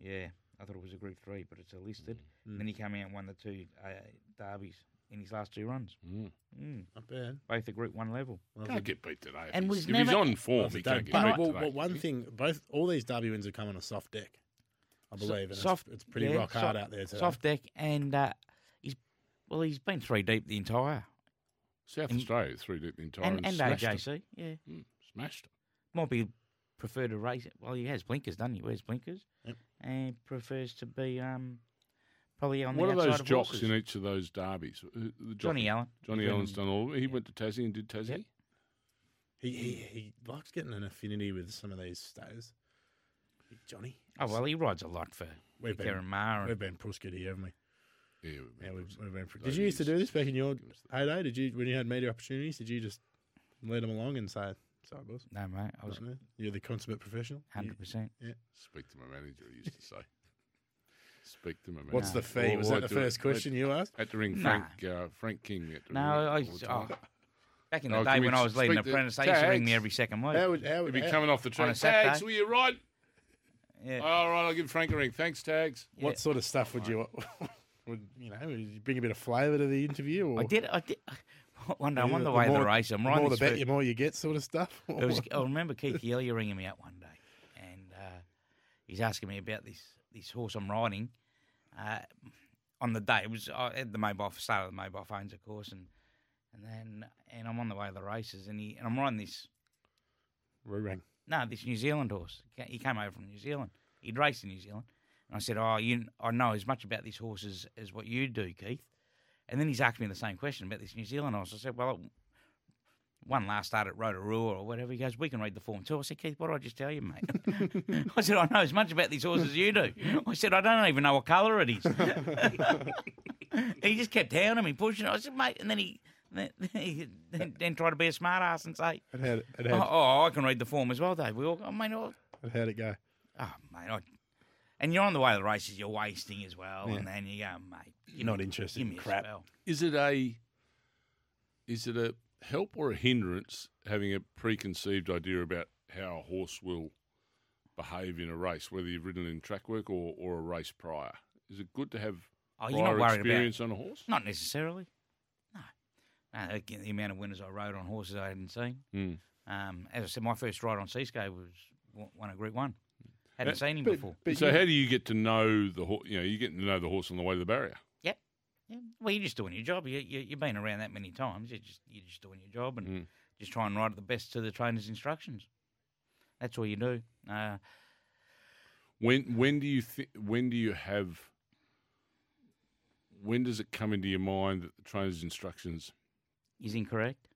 S3: Yeah, I thought it was a Group Three, but it's a listed.
S4: Mm.
S3: And then he came out and won the two uh, derbies in his last two runs.
S2: Mm.
S3: Mm,
S4: Not bad.
S3: both at Group One level.
S4: Well,
S2: Can't get beat today.
S3: And
S2: he's,
S3: was
S2: if he's on form,
S4: Well,
S2: he can't get beat
S4: well,
S2: today.
S4: well, one thing, both all these Derby wins have come on a soft deck, I
S3: So-
S4: believe, and
S3: soft-
S4: it's, it's pretty
S3: yeah,
S4: rock hard
S3: soft-
S4: out there today.
S3: Soft deck, and uh, he's well, he's been three deep the entire
S2: South
S3: and-
S2: Australia through the entire
S3: and, and
S2: smashed
S3: AJC.
S2: Him.
S3: Yeah,
S2: Mm, smashed him.
S3: might be prefer to race. it. Well, he has blinkers, doesn't he? Wears blinkers,
S4: Yep.
S3: and prefers to be um probably on
S2: What
S3: the outside What are
S2: those
S3: of
S2: jocks
S3: horses.
S2: in each of those derbies? Uh, the
S3: Johnny Allen.
S2: Johnny
S3: He's been-
S2: Allen's done all. of it. He went to Tassie and did Tassie.
S3: Yep.
S4: He, he he likes getting an affinity with some of these stays. Johnny,
S3: Oh well, he rides a lot for
S4: We've been-
S3: Ciaron Maher.
S4: we've been Prusket here, haven't we?
S2: Yeah, we've
S4: Yeah, we've, we've been. Pr- Did you used to do this back in your
S2: the-
S4: heyday? Did you when you had media opportunities? Did you just lead them along and say, "Sorry, boss"?
S3: No, mate, I was
S4: Not me. You're the consummate professional.
S3: hundred percent.
S2: Speak to my manager. He used to say. Speak to my manager.
S4: What's the fee?
S2: Or-
S4: Was that
S2: I'd
S4: the
S2: do it-
S4: first question you asked?
S2: Had to ring
S3: Nah.
S2: Frank uh, Frank King. Had to
S3: No,
S2: ring
S3: I, oh, back in the
S2: Oh,
S3: day when I was leading
S2: speak
S3: apprentice, they used to ring me every second week.
S4: How would how
S2: He'd
S4: would
S2: be
S4: how-
S2: coming off the
S3: on a
S2: track.
S3: Saturday.
S2: Tags, will you ride?
S3: yeah.
S2: All right, I'll give Frank a ring. Thanks, Tags.
S3: Yeah.
S4: What sort of stuff would you would you know? Would you bring a bit of flavour to the interview? Or
S3: I did. I did. One day, I'm on the way to the race. I'm
S4: the
S3: riding
S4: more the bet, you more you get, sort of stuff.
S3: Was, I remember Keith Yelia ringing me up one day, and uh, he's asking me about this this horse I'm riding. Uh, on the day, it was I had the mobile started the mobile phones, of course, and and then and I'm on the way to the races, and he and I'm riding this
S4: Rang.
S3: no this New Zealand horse. He came over from New Zealand. He'd raced in New Zealand, and I said, "Oh, you, I know as much about this horse as, as what you do, Keith." And then he's asked me the same question about this New Zealand horse. I said, "Well." One last start at Rotorua or whatever. He goes, We can read the form too. I said, Keith, what did I just tell you, mate? I said, I know as much about these horses as you do. I said, I don't even know what colour it is. he just kept hounding me, pushing. I said, mate, and then he then, he, then, then tried to be a smart ass and say,
S4: It had, it
S3: oh,
S4: had,
S3: oh, I can read the form as well, Dave. We all, I mean, oh,
S4: it how'd it go?
S3: oh, mate, I, And you're on the way to the races, you're wasting as well,
S4: Yeah.
S3: and then you go, mate, you're
S4: Not interested
S3: give
S4: in
S3: me
S4: crap.
S3: spell.
S2: Is it a is it a help or a hindrance having a preconceived idea about how a horse will behave in a race, whether you've ridden in track work or, or a race prior? Is it good to have
S3: Oh,
S2: prior
S3: you're not worried
S2: experience
S3: about
S2: on a horse?
S3: Not necessarily. No. no the, the amount of winners I rode on horses I hadn't seen.
S2: Mm.
S3: Um, as I said, my first ride on Seascape was one- one of Group One. Hadn't
S2: Uh,
S3: seen him
S4: but-
S3: before.
S4: but
S2: so
S4: you-
S2: how do you get to know the horse? You know, you get to know the horse on the way to the barrier.
S3: Yep. Yeah. Well, you're just doing your job. You, you, you've been around that many times. You're just you're just doing your job and
S2: Mm.
S3: just try and ride it the best to the trainer's instructions. That's all you do. Uh,
S2: When when do you thi- when do you have when does it come into your mind that the trainer's instructions
S3: is incorrect.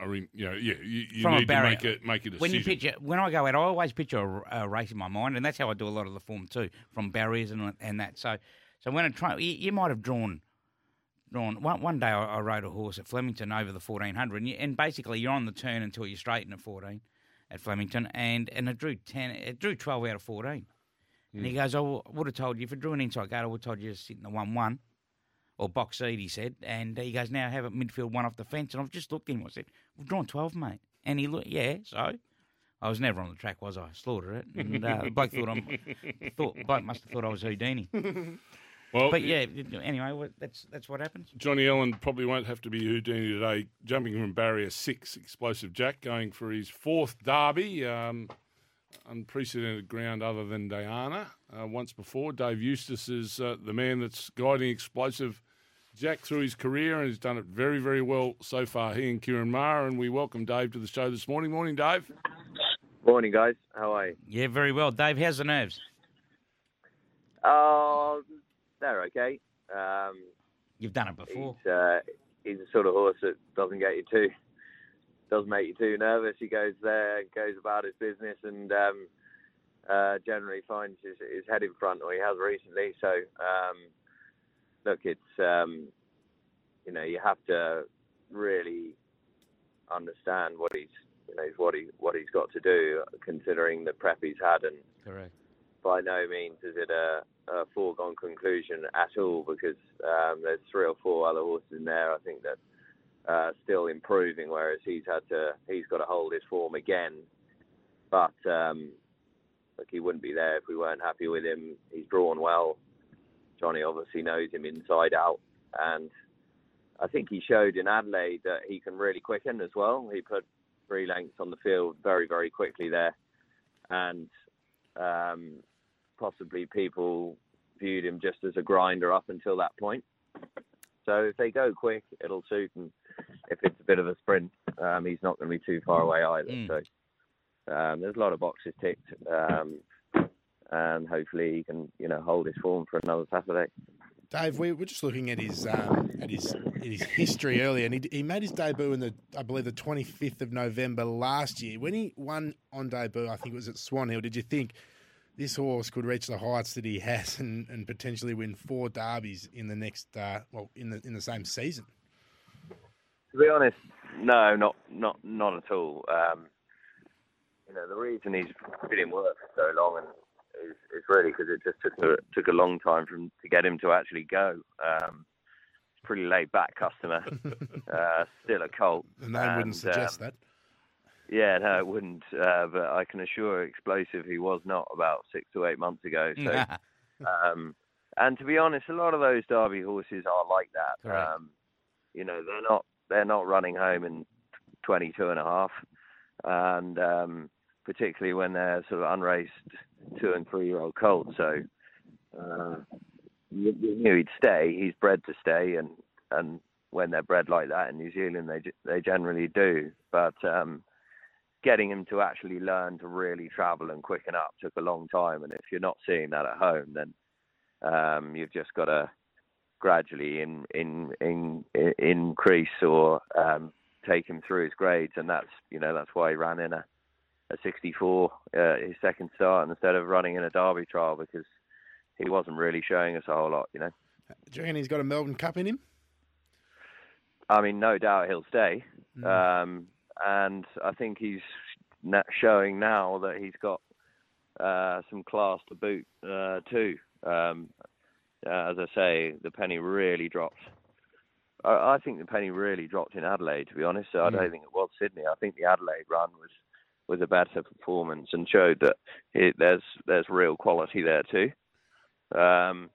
S2: Are in you know yeah you, you need to make a make a decision.
S3: When you picture, when I go out, I always picture a, a race in my mind, and that's how I do a lot of the form too, from barriers and and that. So, so when I try, you, you might have drawn, drawn. One, one day I, I rode a horse at Flemington over the fourteen hundred, and, you, and basically you're on the turn until you straighten at fourteen, at Flemington, and and it drew ten, it drew twelve out of fourteen, and he mm. goes, oh, I would have told you if it drew an inside gate, I would have told you to sit in the one one. Or box seat, he said, and he goes, "Now have it midfield one off the fence." And I've just looked at him. I said, "We've drawn twelve, mate." And he looked, yeah. So I was never on the track, was I? Slaughtered it, and uh, the bloke thought I'm thought bloke must have thought I was Houdini.
S2: well,
S3: But yeah, anyway, that's that's what happens.
S2: Johnny Allen probably won't have to be Houdini today, jumping from barrier six, explosive Jack, going for his fourth derby. Um, unprecedented ground other than Dayana. Uh, once before, Dave Eustace is uh, the man that's guiding explosive Jack through his career and has done it very, very well so far. He and Ciaron Maher, and we welcome Dave to the show this morning. Morning, Dave.
S8: Morning, guys. How are you?
S3: Yeah, very well, Dave. How's the nerves?
S8: Oh, they're okay. Um,
S3: You've done it before.
S8: he's, uh, he's the sort of horse that doesn't get you too, doesn't make you too nervous. He goes there, goes about his business, and um, uh, generally finds his, his head in front, or he has recently. So, um, look, it's um, you know you have to really understand what he's you know what he what he's got to do, considering the prep he's had and
S3: Correct.
S8: by no means is it a, a foregone conclusion at all because um, there's three or four other horses in there I think that uh, still improving, whereas he's had to he's got to hold his form again. But um, look, he wouldn't be there if we weren't happy with him. He's drawn well. Johnny obviously knows him inside out, and I think he showed in Adelaide that he can really quicken as well. He put three lengths on the field very very quickly there, and um, possibly people viewed him just as a grinder up until that point. So if they go quick, it'll suit, and if it's a bit of a sprint, um, he's not going to be too far away either.
S3: Mm.
S8: So um, there's a lot of boxes ticked, um, and hopefully he can, you know, hold his form for another Saturday.
S4: Dave, we were just looking at his um, at his his history earlier, and he, he made his debut in the I believe the 25th of November last year. When he won on debut, I think it was at Swan Hill. Did you think this horse could reach the heights that he has and, and potentially win four derbies in the next uh, well in the in the same season?
S8: To be honest, no, not not not at all. Um, you know, the reason he's been in work for so long and is, is really because it just took a, took a long time for him to get him to actually go. Um, pretty laid back customer, uh, still a
S4: name
S8: and,
S4: wouldn't suggest
S8: um,
S4: that.
S8: Yeah, no, it wouldn't. Uh, but I can assure Explosive he was not about six to eight months ago. So, um, and to be honest, a lot of those Derby horses are like that. Um, you know, they're not they're not running home in 22 and a half, and um, particularly when they're sort of unraced two and three year old colts. So, uh, you, you knew he'd stay. He's bred to stay, and and when they're bred like that in New Zealand, they they generally do. But um, getting him to actually learn to really travel and quicken up took a long time. And if you're not seeing that at home, then um, you've just got to gradually in, in, in, in, increase or um, take him through his grades. And that's you know that's why he ran in a, a 64 uh, his second start instead of running in a Derby trial because he wasn't really showing us a whole lot. You know.
S4: Do you he's got a Melbourne Cup in him?
S8: I mean, no doubt he'll stay. Um, and I think he's showing now that he's got uh, some class to boot uh, too. Um, uh, as I say, the penny really dropped. I, I think the penny really dropped in Adelaide. To be honest, so I don't
S4: Mm.
S8: think it was Sydney. I think the Adelaide run was was a better performance and showed that it, there's there's real quality there too. Um,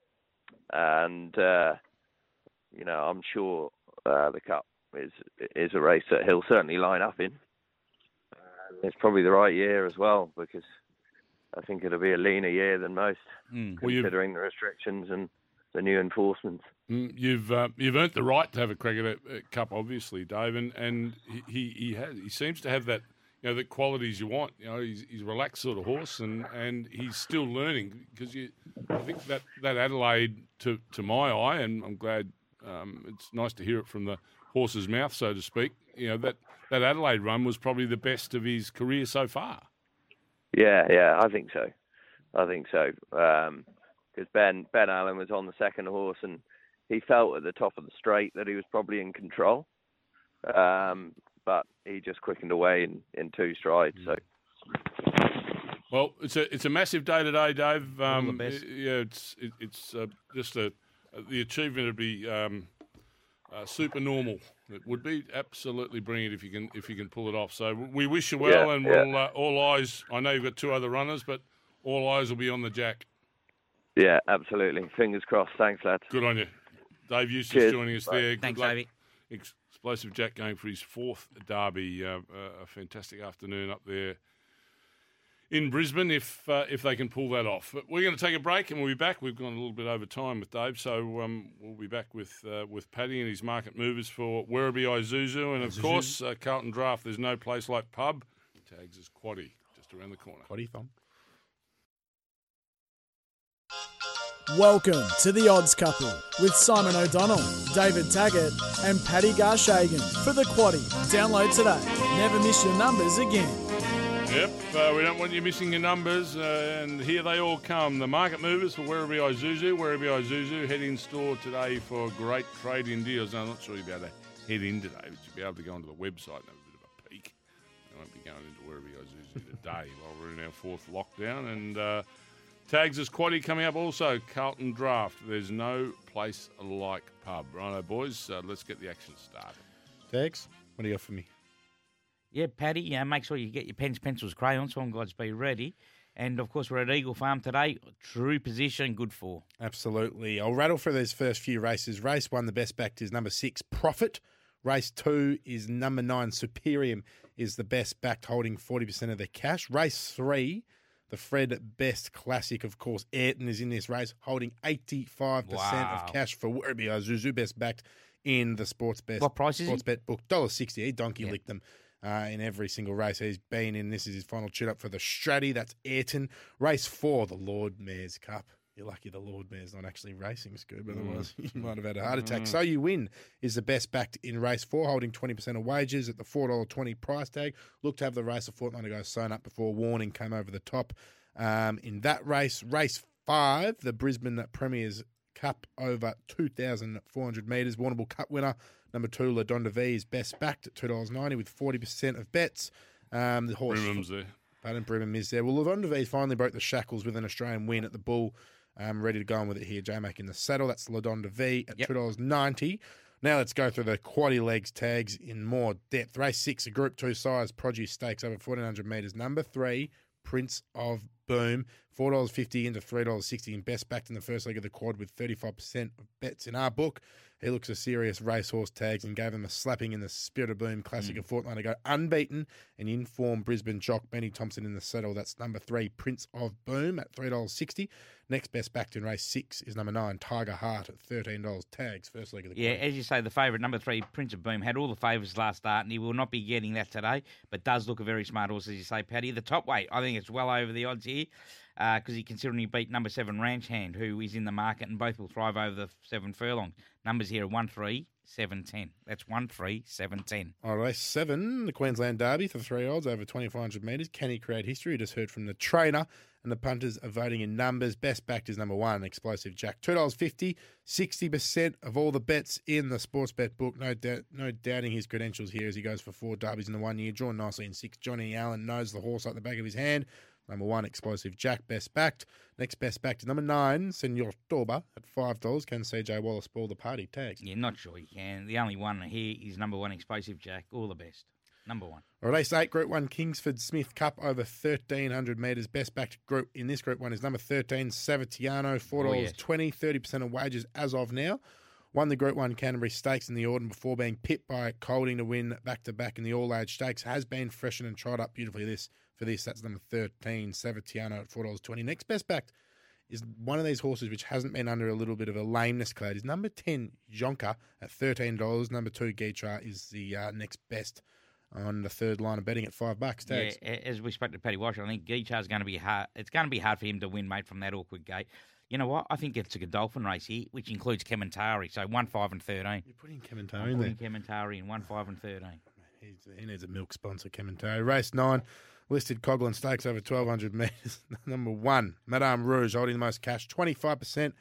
S8: and uh, you know, I'm sure uh, the Cup is is a race that he'll certainly line up in. It's probably the right year as well because I think it'll be a leaner year than most,
S3: Mm.
S2: Well,
S8: considering the restrictions and the new enforcements.
S2: Mm, You've uh, you've earned the right to have a crack cricket uh, cup, obviously, Dave, and, and he he he, has, he seems to have that you know the qualities you want. You know, he's, he's a relaxed sort of horse, and, and he's still learning because you. I think that, that Adelaide, to to my eye, and I'm glad um, it's nice to hear it from the horse's mouth, so to speak. You know that that Adelaide run was probably the best of his career so far.
S8: Yeah, yeah, I think so. I think so. Because Ben Ben Allen was on the second horse, and he felt at the top of the straight that he was probably in control. Um, but he just quickened away in, in two strides. So
S2: Well, it's a it's a massive day today, Dave. Um,
S3: the best.
S2: Yeah, it's it, it's uh, just a the achievement would be um, uh, super normal. It would be absolutely brilliant if you can if you can pull it off. So we wish you well,
S8: Yeah,
S2: and
S8: yeah.
S2: we'll uh, all eyes. I know you've got two other runners, but all eyes will be on the Jack.
S8: yeah, absolutely. Fingers crossed. Thanks, lads.
S2: Good on you, Dave Eustace
S8: Cheers.
S2: joining us
S8: Bye.
S2: there. Good
S3: Thanks,
S2: luck.
S3: Davey.
S2: Explosive Jack going for his fourth derby. Uh, uh, a fantastic afternoon up there in Brisbane if uh, if they can pull that off. But we're going to take a break and we'll be back. We've gone a little bit over time with Dave, so um, we'll be back with uh, with Paddy and his market movers for Werribee Isuzu, and of
S4: Isuzu.
S2: course uh, Carlton Draft. There's no place like pub. Taggs is Quaddy just around the corner.
S4: Quaddy thumb.
S1: Welcome to the Odds Couple with Simon O'Donnell, David Taggart, and Paddy Garshagen for the Quaddy. Download today. Never miss your numbers again.
S2: Yep, uh, we don't want you missing your numbers, uh, and here they all come. The market movers for Werribee Isuzu. Werribee Isuzu head in store today for great trade-in deals. Now, I'm not sure you'll be able to head in today, but you'll be able to go onto the website and have a bit of a peek. I won't be going into Werribee Isuzu today while we're in our fourth lockdown. And uh, Taggs is quaddy coming up also. Carlton Draft. There's no place like pub. Righto, boys. Uh, let's get the action started.
S4: Taggs, what do you got for me?
S3: Yeah, Paddy, yeah, make sure you get your pens, pencils, crayons, Swan Gods be ready. And of course, we're at Eagle Farm today. True position, good for.
S4: Absolutely. I'll rattle through these first few races. Race one, the best backed is number six, Profit. Race two is number nine, Superium, is the best backed, holding 40% of the cash. Race three, the Fred Best Classic, of course, Ayrton is in this race, holding 85%
S3: Wow.
S4: of cash for Werribee Isuzu, best backed in the Sportsbet.
S3: What price is he?
S4: Sportsbet book, $1.60. He donkey
S3: Yeah.
S4: licked them. Uh, in every single race he's been in. This is his final tune up for the Stratty. That's Ayrton. Race four, the Lord Mayor's Cup. You're lucky the Lord Mayor's not actually racing, Scoob. Otherwise, you might have had a heart attack. So You Win is the best backed in race four, holding 20% of wages at the $4.20 price tag. Look to have the race a fortnight ago sewn up before warning came over the top. Um, in that race, race five, the Brisbane Premier's Cup over 2,400 metres. Warrnambool Cup winner, number two, La Donda V, is best backed at $2.90 with 40% of bets. Um, the horse.
S2: Brimham's there.
S4: Pardon, Brimham is there. Well, Lavonda V finally broke the shackles with an Australian win at the Bull. Um, ready to go on with it here. J Mac in the saddle. That's Ladonda V at
S3: Yep.
S4: two dollars ninety. Now let's go through the quaddy legs Taggs in more depth. Race six, a Group Two Sires' Produce Stakes over fourteen hundred meters. Number three, Prince of Boom, four dollars fifty into three dollars sixty, and best backed in the first leg of the quad with thirty five percent of bets in our book. He looks a serious racehorse Taggs and gave him a slapping in the Spirit of Boom Classic hmm. a fortnight ago. Unbeaten and in form Brisbane jock Benny Thompson in the saddle. That's number three, Prince of Boom at three dollars sixty. Next best backed in race six is number nine, Tiger Heart at thirteen dollars. Taggs first leg of the
S3: Yeah,
S4: quad.
S3: as you say, the favourite, number three, Prince of Boom, had all the favours last start, and he will not be getting that today, but does look a very smart horse, as you say, Paddy. The top weight, I think it's well over the odds here, Uh, because he considering he beat number seven, Ranch Hand, who is in the market, and both will thrive over the seven furlongs. Numbers here are 1 3, 7 10. That's 1 3, 7 10.
S4: All right, seven, the Queensland Derby for three odds over 2,400 metres. Can he create history? Just heard from the trainer, and the punters are voting in numbers. Best backed is number one, Explosive Jack. $2.50, 60% of all the bets in the Sportsbet book. No, doubt, no doubting his credentials here as he goes for four derbies in the one year. Drawn nicely in six. Johnny Allen knows the horse like the back of his hand. Number one, Explosive Jack, best backed. Next best backed number nine, Senor Toba at $5. Can CJ Waller spoil the party? Taggs.
S3: Yeah, not sure you can. The only one here is number one, Explosive Jack. All the best. Number one.
S4: Race 8, Group 1, Kingsford Smith Cup over 1,300 metres. Best backed group in this Group 1 is number 13, Savatiano, $4.20,
S3: Oh, yes.
S4: 30% of wages as of now. Won the Group 1 Canterbury Stakes in the autumn before being pipped by Colding to win back to back in the All Age Stakes. Has been freshened and tried up beautifully this for this. That's number 13, Savatiano at $4.20. Next best backed is one of these horses which hasn't been under a little bit of a lameness cloud. Is number 10, Jonka at $13. Number 2, Gytrash is the uh, next best on the third line of betting at 5 bucks.
S3: Yeah,
S4: Taggs.
S3: a- as we spoke to Paddy Walsh, I think Gytrash's going to be hard. It's going to be hard for him to win, mate, from that awkward gate. You know what? I think it's a Godolphin race here, which includes Kementari. So one, five, and thirteen.
S4: You're putting
S3: I'm
S4: Kementari in there.
S3: putting Kementari in one, five, and thirteen.
S4: He's, he needs a milk sponsor, Kementari. Race nine, listed Coghlan Stakes over 1,200 metres. Number one, Madame Rouge holding the most cash, 25%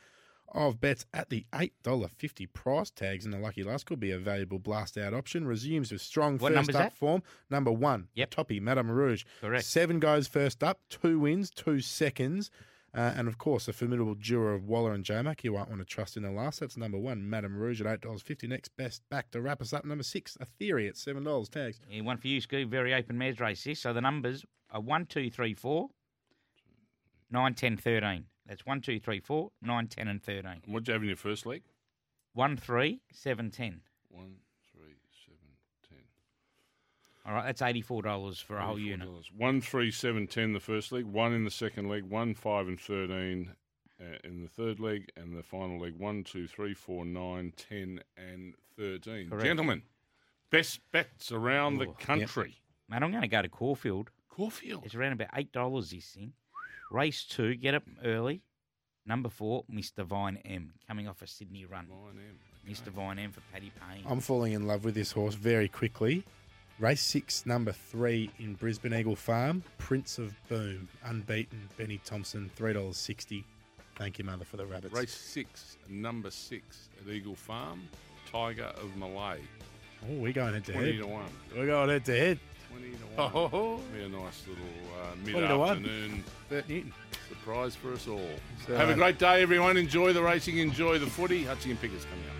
S4: of bets at the $8.50 price tags. And the lucky last could be a valuable blast out option. Resumes with strong
S3: What
S4: first up
S3: that?
S4: form. Number one,
S3: Yep.
S4: Toppy, Madame Rouge.
S3: Correct.
S4: Seven goes first up, two wins, two seconds. Uh, and of course, a formidable duo of Waller and J Mac. You won't want to trust in the last. That's number one, Madame Rouge at $8.50. Next best back to wrap us up. Number six, A Theory at $7. Taggs.
S3: Yeah, one for you, Scoob. Very open mares race this. So the numbers are 1, 2, 3, 4, 9, 10, 13. That's 1, 2, 3, 4, 9, 10, and 13.
S2: What'd you have in your first leg?
S3: 1, 3, 7, 10.
S2: One, three, seven, ten.
S3: All right, that's $84 for a whole unit.
S2: $84. One, three, seven, ten. The first leg. One in the second leg. One, five, and thirteen uh, in the third leg, and the final leg. One, two, three, four, nine, ten, and thirteen.
S3: Correct.
S2: Gentlemen, best bets around the country.
S3: Mate, I'm going to go to Caulfield.
S2: Caulfield.
S3: It's around about $8 this thing. Race two, get up early. Number four, Mr. Vine M, coming off a Sydney run.
S2: Vine M.
S3: Mr. Vine M for Paddy Payne.
S4: I'm falling in love with this horse very quickly. Race six, number three in Brisbane Eagle Farm, Prince of Boom, unbeaten, Benny Thompson, $3.60. Thank you, mother, for the rabbits.
S2: Race six, number six at Eagle Farm, Tiger of Malay.
S4: Oh, we're going head to
S2: Twenty
S4: head.
S2: to one.
S4: We're going head to head.
S2: Twenty to one.
S4: Oh.
S2: Be a nice little uh,
S4: 20 to one.
S2: mid-afternoon surprise for us all.
S4: So,
S2: Have a
S4: uh,
S2: great day, everyone. Enjoy the racing. Enjoy the footy. Hutchie and Pickers coming up.